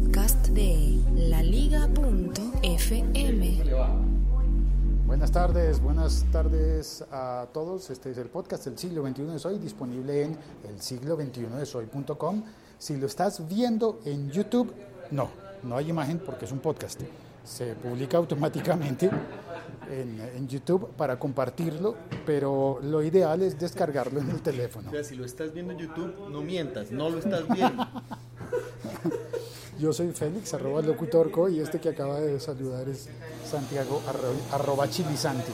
podcast de laliga.fm. Buenas tardes, buenas tardes a todos. Este es el podcast del siglo XXI de Soy, disponible en el siglo XXI de Soy.com. Si lo estás viendo en YouTube, no, no hay imagen porque es un podcast. Se publica automáticamente en, en YouTube para compartirlo, pero lo ideal es descargarlo en el teléfono. O sea, si lo estás viendo en YouTube, no mientas, no lo estás viendo. Yo soy Félix, arroba locutorco, y este que acaba de saludar es Santiago, arro- arroba chilisanti.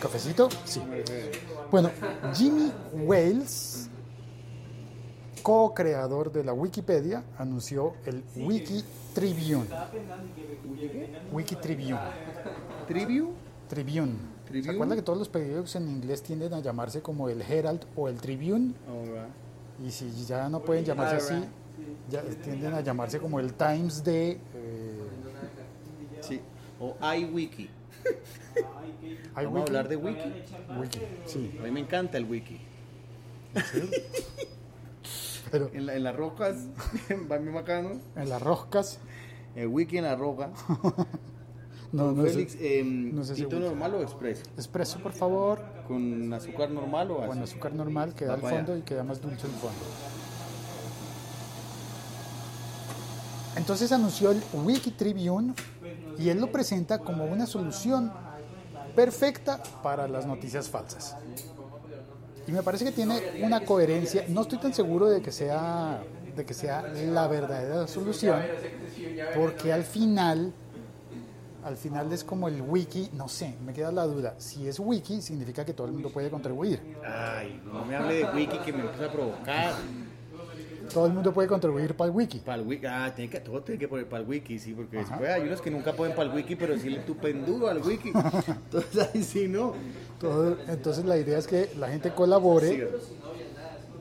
¿Cafecito? Sí. Bueno, Jimmy Wales, co-creador de la Wikipedia, anunció el Wiki Tribune. Wiki Tribune. ¿Trivio? Tribune. ¿Se Tribune? acuerda que todos los periódicos en inglés tienden a llamarse como el Herald o el Tribune? Y si ya no pueden llamarse así, ya tienden a llamarse como el Times de... eh, Sí. O iWiki. Vamos a iWiki. hablar de Wiki. Wiki, sí. A mí me encanta el Wiki. Pero En, la- en las rocas, va muy bacano. en las roscas, El Wiki en la roca. no, no Félix, es eh, no sé si ¿tinto Wiki. normal o expreso? Espresso, por favor, ¿Con azúcar normal o así? con azúcar normal, queda al fondo y queda más dulce el fondo. Entonces anunció el Wiki Tribune y él lo presenta como una solución perfecta para las noticias falsas. Y me parece que tiene una coherencia, no estoy tan seguro de que sea de que sea la verdadera solución, porque al final al final es como el wiki, no sé, me queda la duda, si es wiki significa que todo el mundo puede contribuir. Ay, no me hable de Wiki que me empieza a provocar. Todo el mundo puede contribuir para el wiki. Para el wiki, ah, tiene que, todo tiene que poner para el wiki, sí, porque después hay unos que nunca ponen para el wiki, pero sí le tupen duro al wiki. Entonces ahí sí no. Todo- entonces la idea es que la gente colabore, Sí,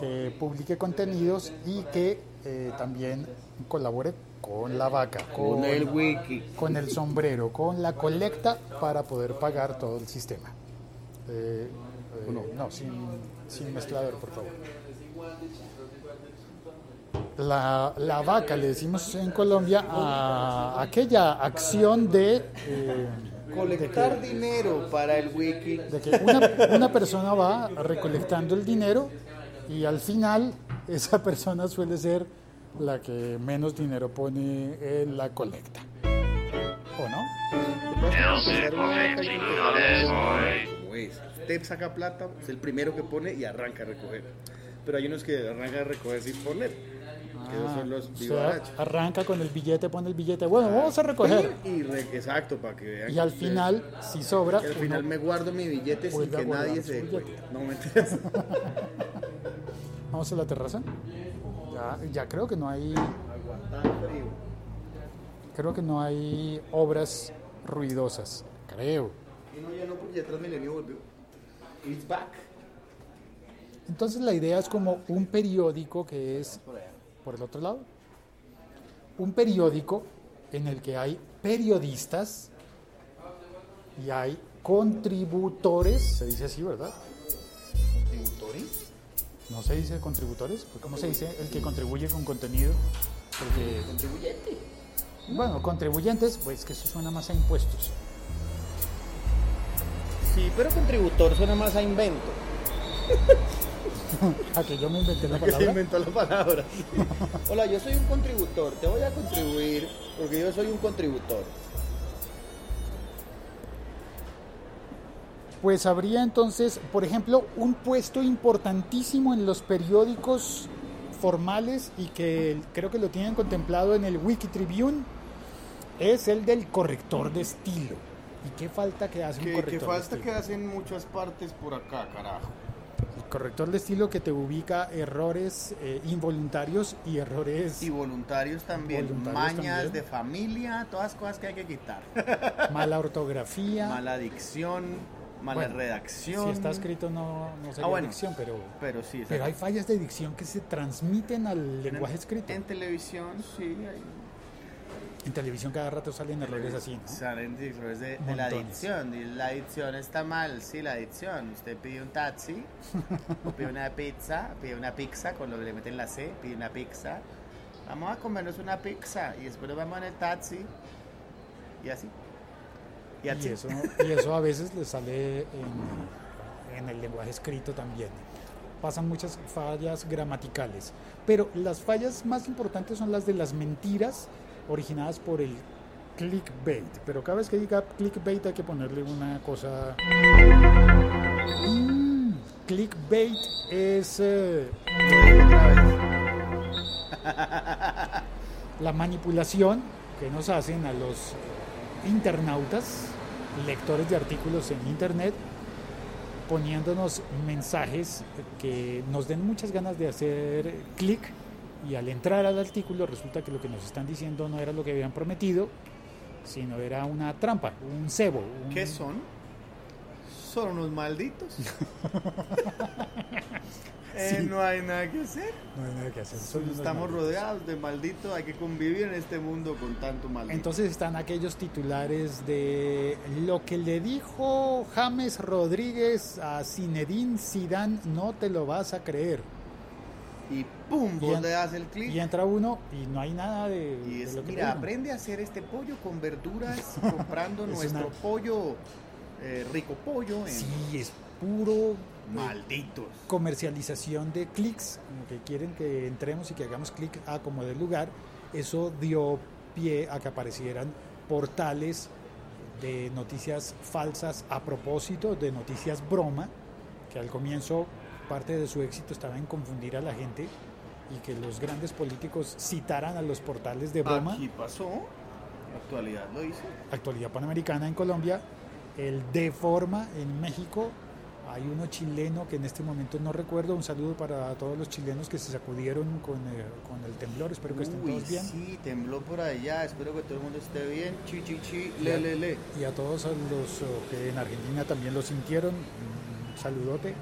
que publique contenidos y que eh, también colabore con la vaca, con el wiki. con el sombrero, con la colecta para poder pagar todo el sistema. Eh, eh, no, sin, sin mezclador, por favor. La, la vaca, le decimos en Colombia, a aquella acción de, eh, Colectar dinero para el wiki. de que una, una persona va recolectando el dinero y al final esa persona suele ser la que menos dinero pone en la colecta. ¿O no? Como es. Usted saca plata, es el primero que pone y arranca a recoger. Pero hay unos que arrancan a recoger sin poner. Que esos son los Ah, sea, arranca con el billete, pone el billete. Bueno, vamos a recoger. Y re- exacto, para que vean. Y al que final, si sobra, Y al final me guardo mi billete sin que nadie se. No me enteras. vamos a la terraza. Ya, ya creo que no hay, creo que no hay obras ruidosas. Creo. Y no, ya no, porque ya Transmilenio volvió. It's back. Entonces la idea es como un periódico que es por el otro lado. Un periódico en el que hay periodistas y hay contributores, se dice así, ¿verdad? ¿Contributores? No se dice contributores, pues, ¿cómo se dice el que contribuye con contenido? Porque, Contribuyente. bueno, contribuyentes, pues que eso suena más a impuestos. Sí, pero contributor suena más a invento. A que yo me inventé la Que se inventó la palabra. Hola, yo soy un contributor. Te voy a contribuir porque yo soy un contributor. Pues habría entonces, por ejemplo, un puesto importantísimo en los periódicos formales y que creo que lo tienen contemplado en el Wiki Tribune, es el del corrector de estilo. ¿Y qué falta que hace un Que, corrector de falta estilo? que hacen muchas partes por acá, carajo. Corrector de estilo que te ubica errores eh, involuntarios y errores Y voluntarios también. Voluntarios Mañas también. de familia, todas cosas que hay que quitar. mala ortografía. Mala dicción, mala Bueno, redacción. Si está escrito no, no sería Ah, bueno. dicción, pero, Pero sí, pero hay fallas de dicción que se transmiten al lenguaje escrito. En televisión, sí, hay En televisión cada rato salen errores así, ¿no? Salen errores de, de la adicción. y La adicción está mal, sí, la adicción. Usted pide un taxi, o pide una pizza, pide una pizza, con lo que le meten la C, pide una pizza. vamos a comernos una pizza y después nos vamos en el taxi y así. Y Y así. eso, y eso a veces le sale en, en el lenguaje escrito también. Pasan muchas fallas gramaticales. Pero las fallas más importantes son las de las mentiras originadas por el clickbait. Pero cada vez que diga clickbait hay que ponerle una cosa... Mm, clickbait es eh, la manipulación que nos hacen a los internautas, lectores de artículos en Internet, poniéndonos mensajes que nos den muchas ganas de hacer clic y al entrar al artículo resulta que lo que nos están diciendo no era lo que habían prometido, sino era una trampa, un cebo. un- ¿Qué son? Son unos malditos. Eh, Sí. No hay nada que hacer. No hay nada que hacer. son Estamos rodeados de malditos. Hay que convivir en este mundo con tanto maldito. Entonces están aquellos titulares de lo que le dijo James Rodríguez a Zinedine Zidane, no te lo vas a creer. Y pum, vos le das el clic. Y entra uno y no hay nada de, Y de es, lo que mira, aprende a hacer este pollo con verduras, comprando Es nuestro una- pollo, eh, rico pollo en Sí, es puro eh, malditos. comercialización de clics, como que quieren que entremos y que hagamos clic a como de lugar. Eso dio pie a que aparecieran portales de noticias falsas a propósito, de noticias broma, que al comienzo parte de su éxito estaba en confundir a la gente y que los grandes políticos citaran a los portales de broma. Aquí pasó, actualidad lo hizo. Actualidad Panamericana en Colombia, el Deforma en México. Hay uno chileno que en este momento no recuerdo. Un saludo para todos los chilenos que se sacudieron con, eh, con el temblor. Espero que estén Uy, todos bien. sí, tembló por allá. Espero que todo el mundo esté bien. Chi, chi, chi, le, le, le. Y a todos a los oh, que en Argentina también lo sintieron, un saludote.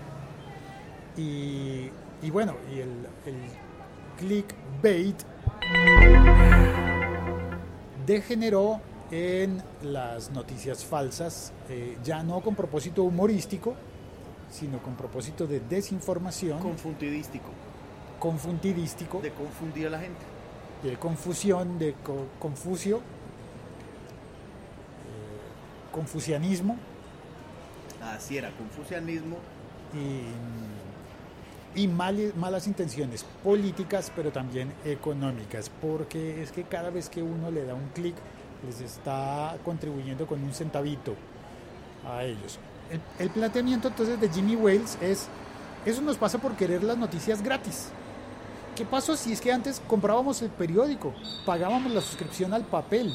Y, y bueno, y el, el clickbait degeneró en las noticias falsas, eh, ya no con propósito humorístico, sino con propósito de desinformación, Confundidístico. confundidístico, De confundir a la gente. de confusión, de co- confucio, eh, confucianismo Así era, confucianismo. y, y mal- malas intenciones políticas, pero también económicas, porque es que cada vez que uno le da un clic, les está contribuyendo con un centavito a ellos. El, el planteamiento entonces de Jimmy Wales es, eso nos pasa por querer las noticias gratis. ¿Qué pasó si es que antes comprábamos el periódico, pagábamos la suscripción al papel,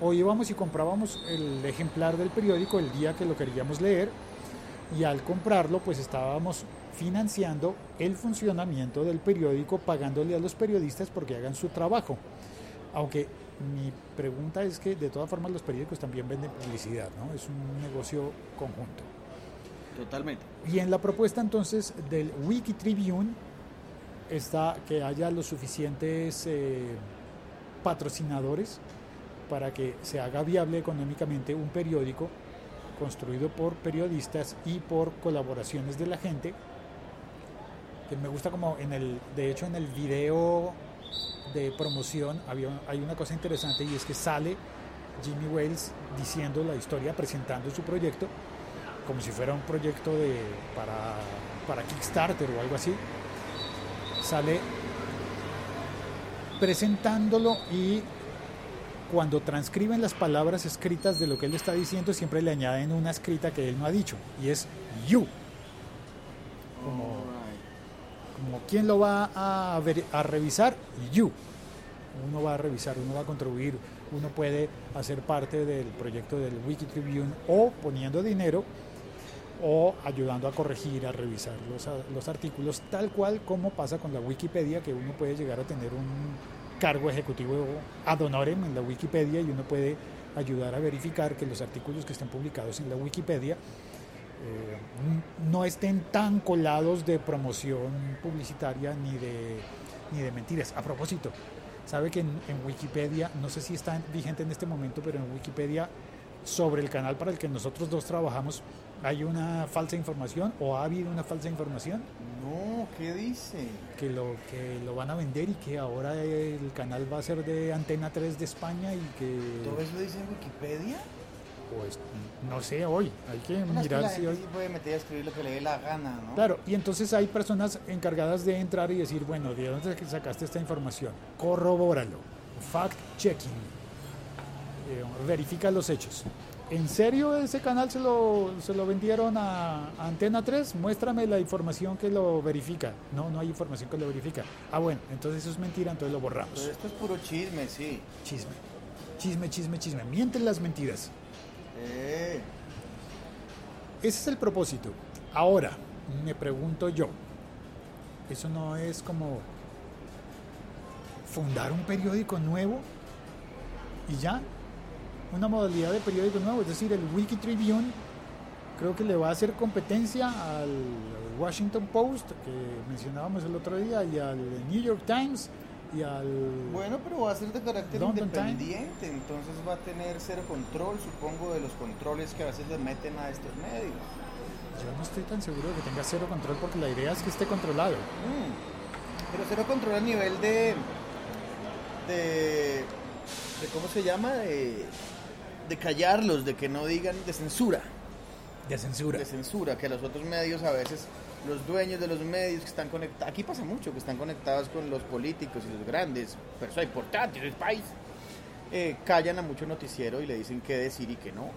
o íbamos y comprábamos el ejemplar del periódico el día que lo queríamos leer, y al comprarlo pues estábamos financiando el funcionamiento del periódico pagándole a los periodistas porque hagan su trabajo. Aunque mi pregunta es que de todas formas los periódicos también venden publicidad, ¿no? Es un negocio conjunto. Totalmente. Y en la propuesta entonces del Wiki Tribune está que haya los suficientes eh, patrocinadores para que se haga viable económicamente un periódico construido por periodistas y por colaboraciones de la gente. Que me gusta como en el, de hecho en el video de promoción había, hay una cosa interesante y es que sale Jimmy Wales diciendo la historia, presentando su proyecto, como si fuera un proyecto de, para, para Kickstarter o algo así. Sale presentándolo y cuando transcriben las palabras escritas de lo que él está diciendo, siempre le añaden una escrita que él no ha dicho, y es you. Como, como quién lo va a, a revisar, you. Uno va a revisar, uno va a contribuir, uno puede hacer parte del proyecto del Wiki Tribune o poniendo dinero o ayudando a corregir, a revisar los, los artículos, tal cual como pasa con la Wikipedia, que uno puede llegar a tener un cargo ejecutivo ad honorem en la Wikipedia y uno puede ayudar a verificar que los artículos que estén publicados en la Wikipedia eh, no estén tan colados de promoción publicitaria ni de, ni de mentiras. A propósito, sabe que en, en Wikipedia, no sé si está vigente en este momento, pero en Wikipedia, sobre el canal para el que nosotros dos trabajamos, hay una falsa información o ha habido una falsa información. No, ¿Qué dice? que lo, que lo van a vender y que ahora el canal va a ser de Antena 3 de España y que, ¿Todo eso dice en Wikipedia? pues, no sé, hoy, hay que Bueno, es que mirar si hoy... sí puede meter a escribir lo que le dé la gana, ¿no? Claro, y entonces hay personas encargadas de entrar y decir, bueno, ¿de dónde sacaste esta información? Corrobóralo, fact-checking, eh, verifica los hechos. ¿En serio ese canal se lo, se lo vendieron a, a Antena 3? Muéstrame la información que lo verifica. No, no hay información que lo verifica. Ah, bueno, entonces eso es mentira, entonces lo borramos. Pero esto es puro chisme, sí. Chisme, chisme, chisme, chisme. Mienten las mentiras. Eh, Ese es el propósito. Ahora, me pregunto yo, ¿eso no es como fundar un periódico nuevo y ya? Una modalidad de periódico nuevo, es decir, el Wiki Tribune creo que le va a hacer competencia al Washington Post que mencionábamos el otro día y al New York Times y al... bueno, pero va a ser de carácter London independiente, entonces va a tener cero control, supongo, de los controles que a veces le meten a estos medios. Yo no estoy tan seguro de que tenga cero control porque la idea es que esté controlado. Mm, Pero cero control a nivel de, de, de ¿cómo se llama? De, de callarlos, de que no digan, de censura. De censura. de censura, que los otros medios a veces, los dueños de los medios que están conectados, aquí pasa mucho, que están conectados con los políticos y los grandes, personas importantes del país, eh, callan a mucho noticiero y le dicen qué decir y qué no,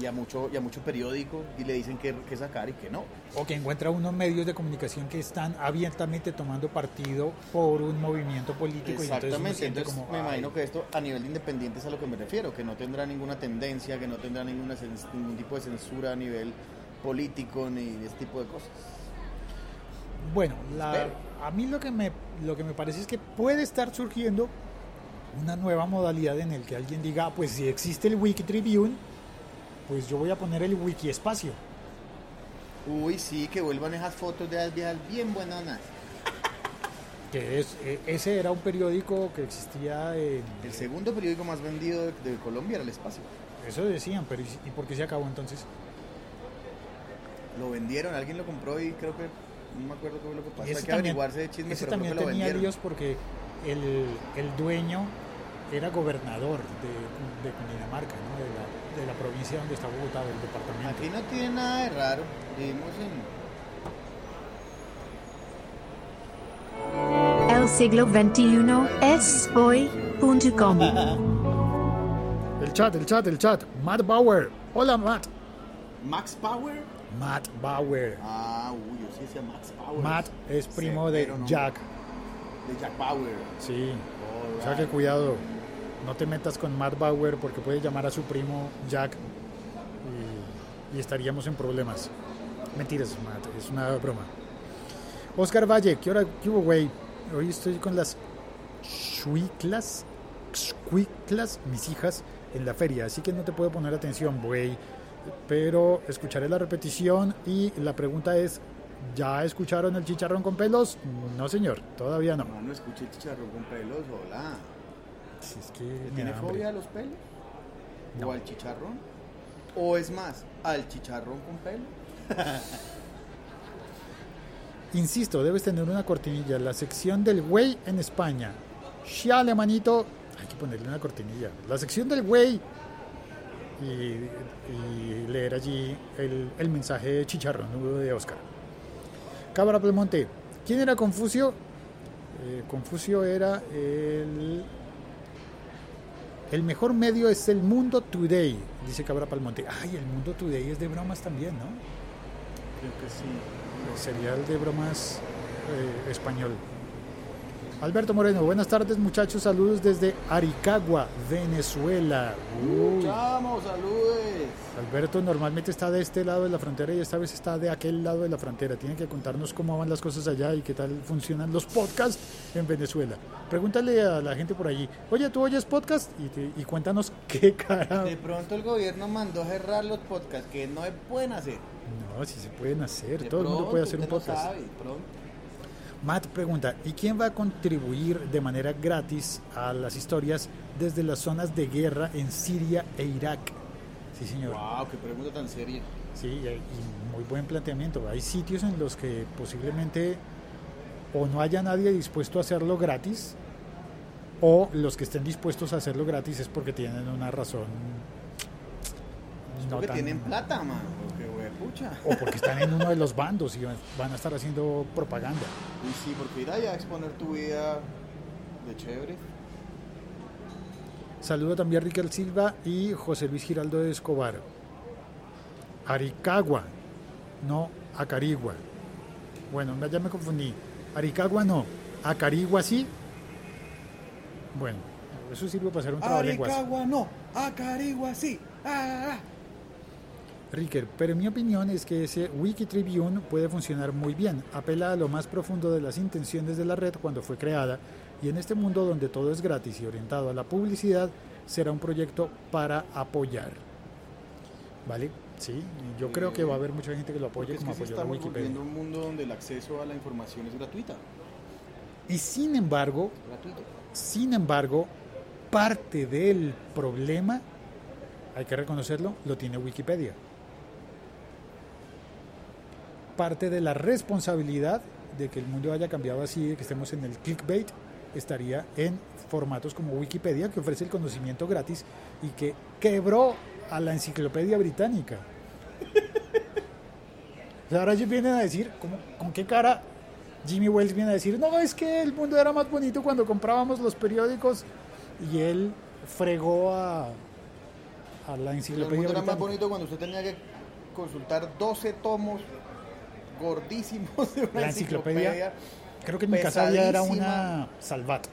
y a mucho, y a mucho periódico y le dicen qué, qué sacar y qué no. O que encuentra unos medios de comunicación que están abiertamente tomando partido por un movimiento político y entonces, uno Exactamente, entonces como, me imagino que esto a nivel de independiente es a lo que me refiero, que no tendrá ninguna tendencia, que no tendrá ninguna ningún tipo de censura a nivel político ni ese tipo de cosas. Bueno, la- a mí lo que, me, lo que me parece es que puede estar surgiendo una nueva modalidad en el que alguien diga, "Ah, pues si existe el Wiki Tribune, pues yo voy a poner el Wiki Espacio. Uy, sí, que vuelvan esas fotos de las viejas bien buenas. Que es, e- ese era un periódico que existía en... El segundo periódico más vendido de, de Colombia era El Espacio. Eso decían, pero ¿y, por qué se acabó entonces? Lo vendieron, alguien lo compró y creo que no me acuerdo qué fue lo que pasó. Hay que también, averiguarse de chisme, ese pero creo también que lo tenía vendieron. líos porque el, el dueño era gobernador de, de Cundinamarca, ¿no? de, la, de la provincia donde está Bogotá, del departamento. Aquí no tiene nada de raro. Vivimos en El siglo XXI es hoy.com. El chat, el chat, el chat. Matt Bauer. Hola, Matt. Max Power. Matt Bauer. Ah, uy, yo sí decía Max Power. Matt es primo de. Jack. De Jack Bauer. Sí. O sea Alright. que cuidado. No te metas con Matt Bauer porque puede llamar a su primo Jack y, estaríamos en problemas. Mentiras, Matt. Es una broma. Oscar Valle, ¿qué hora? ¿Qué hubo, güey? Hoy estoy con las chuiclas, chuiclas, mis hijas, en la feria, así que no te puedo poner atención, güey. Pero escucharé la repetición y la pregunta es, ¿ya escucharon el chicharrón con pelos? No, señor, todavía no. No, no escuché chicharrón con pelos, hola. Si es que ¿Tiene fobia a los pelos? No. ¿O al chicharrón? ¿O es más, al chicharrón con pelo? Insisto, debes tener una cortinilla. La sección del güey en España. Chale, manito. Hay que ponerle una cortinilla. La sección del güey. Y, y leer allí el, el mensaje de chicharrón de Oscar. Cabra Belmonte. ¿Quién era Confucio? Eh, Confucio era el. El mejor medio es el Mundo Today, dice Cabra Palmonte. Ay, el Mundo Today es de bromas también, ¿no? Creo que sí. Sería el de bromas eh, español. Alberto Moreno, buenas tardes muchachos, saludos desde Aricagua, Venezuela. Uy, Chamo, saludes. Alberto normalmente está de este lado de la frontera y esta vez está de aquel lado de la frontera. Tiene que contarnos cómo van las cosas allá y qué tal funcionan los podcasts en Venezuela. Pregúntale a la gente por allí, oye, ¿tú oyes podcast? Y, te- y cuéntanos qué cara. De pronto el gobierno mandó cerrar los podcasts que no se pueden hacer. No, si se pueden hacer, De todo el mundo puede hacer un no podcast. sabe, pronto. Matt pregunta, ¿y quién va a contribuir de manera gratis a las historias desde las zonas de guerra en Siria e Irak? Sí, señor. Wow, qué pregunta tan seria. Sí, y muy buen planteamiento. Hay sitios en los que posiblemente o no haya nadie dispuesto a hacerlo gratis, o los que estén dispuestos a hacerlo gratis es porque tienen una razón. no Porque tan- tienen plata, man. O porque están en uno de los bandos y van a estar haciendo propaganda. Y sí, porque ir allá a exponer tu vida de chévere. Saludo también a Riquel Silva y José Luis Giraldo de Escobar. Aricagua, no Acarigua. Bueno, ya me confundí. Aricagua no, Acarigua sí. Bueno, eso sirve para hacer un trabalenguas. Aricagua no, Acarigua sí. Ah, Ricker, pero mi opinión es que ese Wiki Tribune puede funcionar muy bien. Apela a lo más profundo de las intenciones de la red cuando fue creada y en este mundo donde todo es gratis y orientado a la publicidad, será un proyecto para apoyar. ¿Vale? Sí, yo creo que va a haber mucha gente que lo apoye es como que apoyó estamos Wikipedia. volviendo un mundo donde el acceso a la información es gratuita. Y sin embargo, Gratuito. sin embargo, parte del problema, hay que reconocerlo, lo tiene Wikipedia. Parte de la responsabilidad de que el mundo haya cambiado así, de que estemos en el clickbait, estaría en formatos como Wikipedia, que ofrece el conocimiento gratis y que quebró a la enciclopedia británica. O sea, ahora ellos vienen a decir, ¿cómo- ¿con qué cara Jimmy Wells viene a decir, no, es que el mundo era más bonito cuando comprábamos los periódicos y él fregó a, a la El enciclopedia mundo era más bonito cuando usted tenía que consultar 12 tomos gordísimos de una La enciclopedia, enciclopedia. Creo que en mi casa había era una Salvat.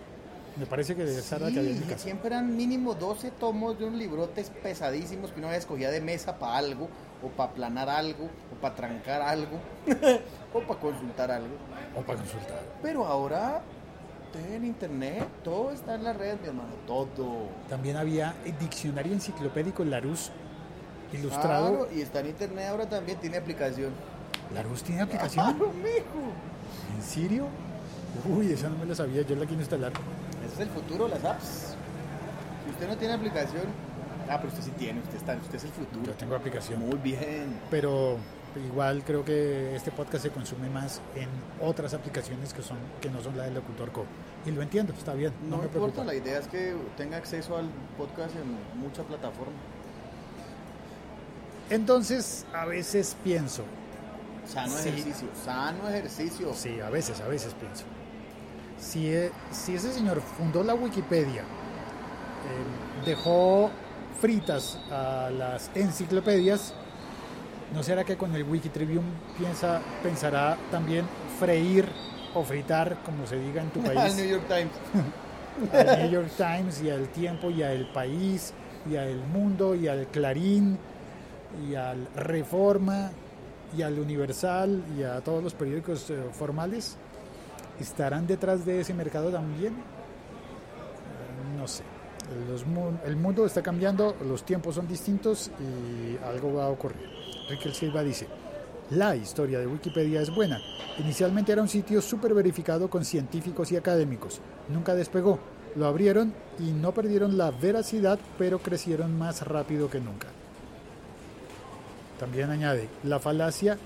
Me parece que esa era la que había en mi Sí, casa. siempre eran mínimo 12 tomos de un librotes pesadísimos que una vez escogía de mesa para algo, o para aplanar algo, o para trancar algo, o para consultar algo. O para consultar. Pero ahora, en internet, todo está en la red, mi hermano, todo. También había el diccionario enciclopédico Larousse ilustrado. Claro, y está en internet ahora también, tiene aplicación. ¿Larousse tiene aplicación? Claro, mijo. ¿En serio? Uy, esa no me la sabía, yo la quiero instalar. Ese es el futuro, las apps. Si usted no tiene aplicación, ah, pero usted sí tiene, usted está, usted es el futuro. Yo tengo aplicación. Muy bien. pero igual creo que este podcast se consume más en otras aplicaciones que son que no son la del locutor co y lo entiendo está bien no, No, me importa, preocupa la idea es que tenga acceso al podcast en mucha plataforma. entonces a veces pienso Sano Sí. ejercicio, sano ejercicio. sí a veces a veces pienso si, e- si ese señor fundó la Wikipedia eh, dejó fritas a las enciclopedias no será que con el Wikitribium piensa pensará también freír o fritar como se diga en tu país Al New York Times. al New York Times y al Tiempo y al País y al Mundo y al Clarín y al Reforma y al Universal y a todos los periódicos eh, formales estarán detrás de ese mercado también Eh, no sé el mundo está cambiando los tiempos son distintos y algo va a ocurrir Riquel Silva dice la historia de Wikipedia es buena. Inicialmente era un sitio súper verificado con científicos y académicos. Nunca despegó. Lo abrieron y no perdieron la veracidad, pero crecieron más rápido que nunca. También añade, la falacia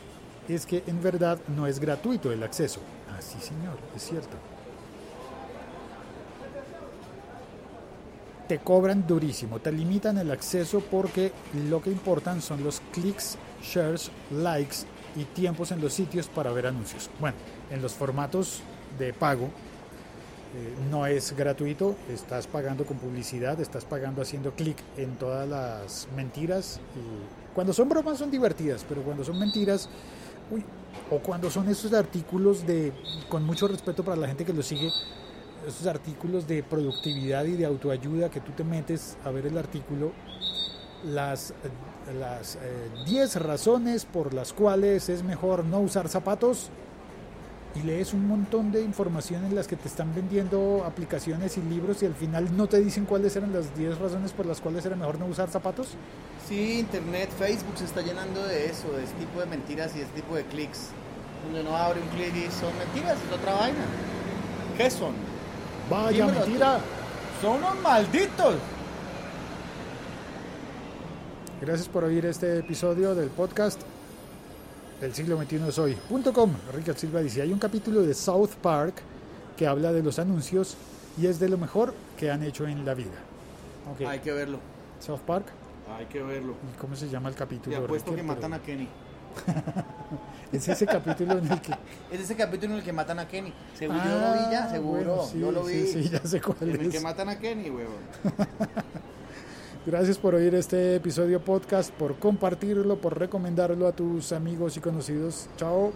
es que en verdad no es gratuito el acceso. Ah, sí señor, es cierto. Te cobran durísimo, te limitan el acceso porque lo que importan son los clics, shares, likes y tiempos en los sitios para ver anuncios. Bueno, en los formatos de pago no es gratuito, estás pagando con publicidad, estás pagando haciendo clic en todas las mentiras. Y cuando son bromas son divertidas, pero cuando son mentiras, o cuando son esos artículos de, con mucho respeto para la gente que los sigue, esos artículos de productividad y de autoayuda que tú te metes a ver el artículo, las, eh, las eh, 10 razones por las cuales es mejor no usar zapatos y lees un montón de información en las que te están vendiendo aplicaciones y libros y al final no te dicen cuáles eran las 10 razones por las cuales era mejor no usar zapatos. Sí, internet, Facebook se está llenando de eso, de este tipo de mentiras y de este tipo de clics. Donde uno abre un clic y son mentiras, es otra vaina. ¿Qué son? Vaya Dímelo tú. mentira. Son unos malditos. Gracias por oír este episodio del podcast. El siglo XXI es hoy.com. Richard Silva dice, hay un capítulo de South Park que habla de los anuncios y es de lo mejor que han hecho en la vida. Ok, Hay que verlo. South Park. Hay que verlo. ¿Y cómo se llama el Te capítulo? apuesto que matan a Kenny. Es ese capítulo en el que... Es ese capítulo en el que matan a Kenny. Seguro, yo Ah, lo vi ya, seguro. bueno, sí, yo lo vi. Sí, sí, ya sé cuál En el que es. matan a Kenny, huevón. Gracias por oír este episodio podcast, por compartirlo, por recomendarlo a tus amigos y conocidos. Chao.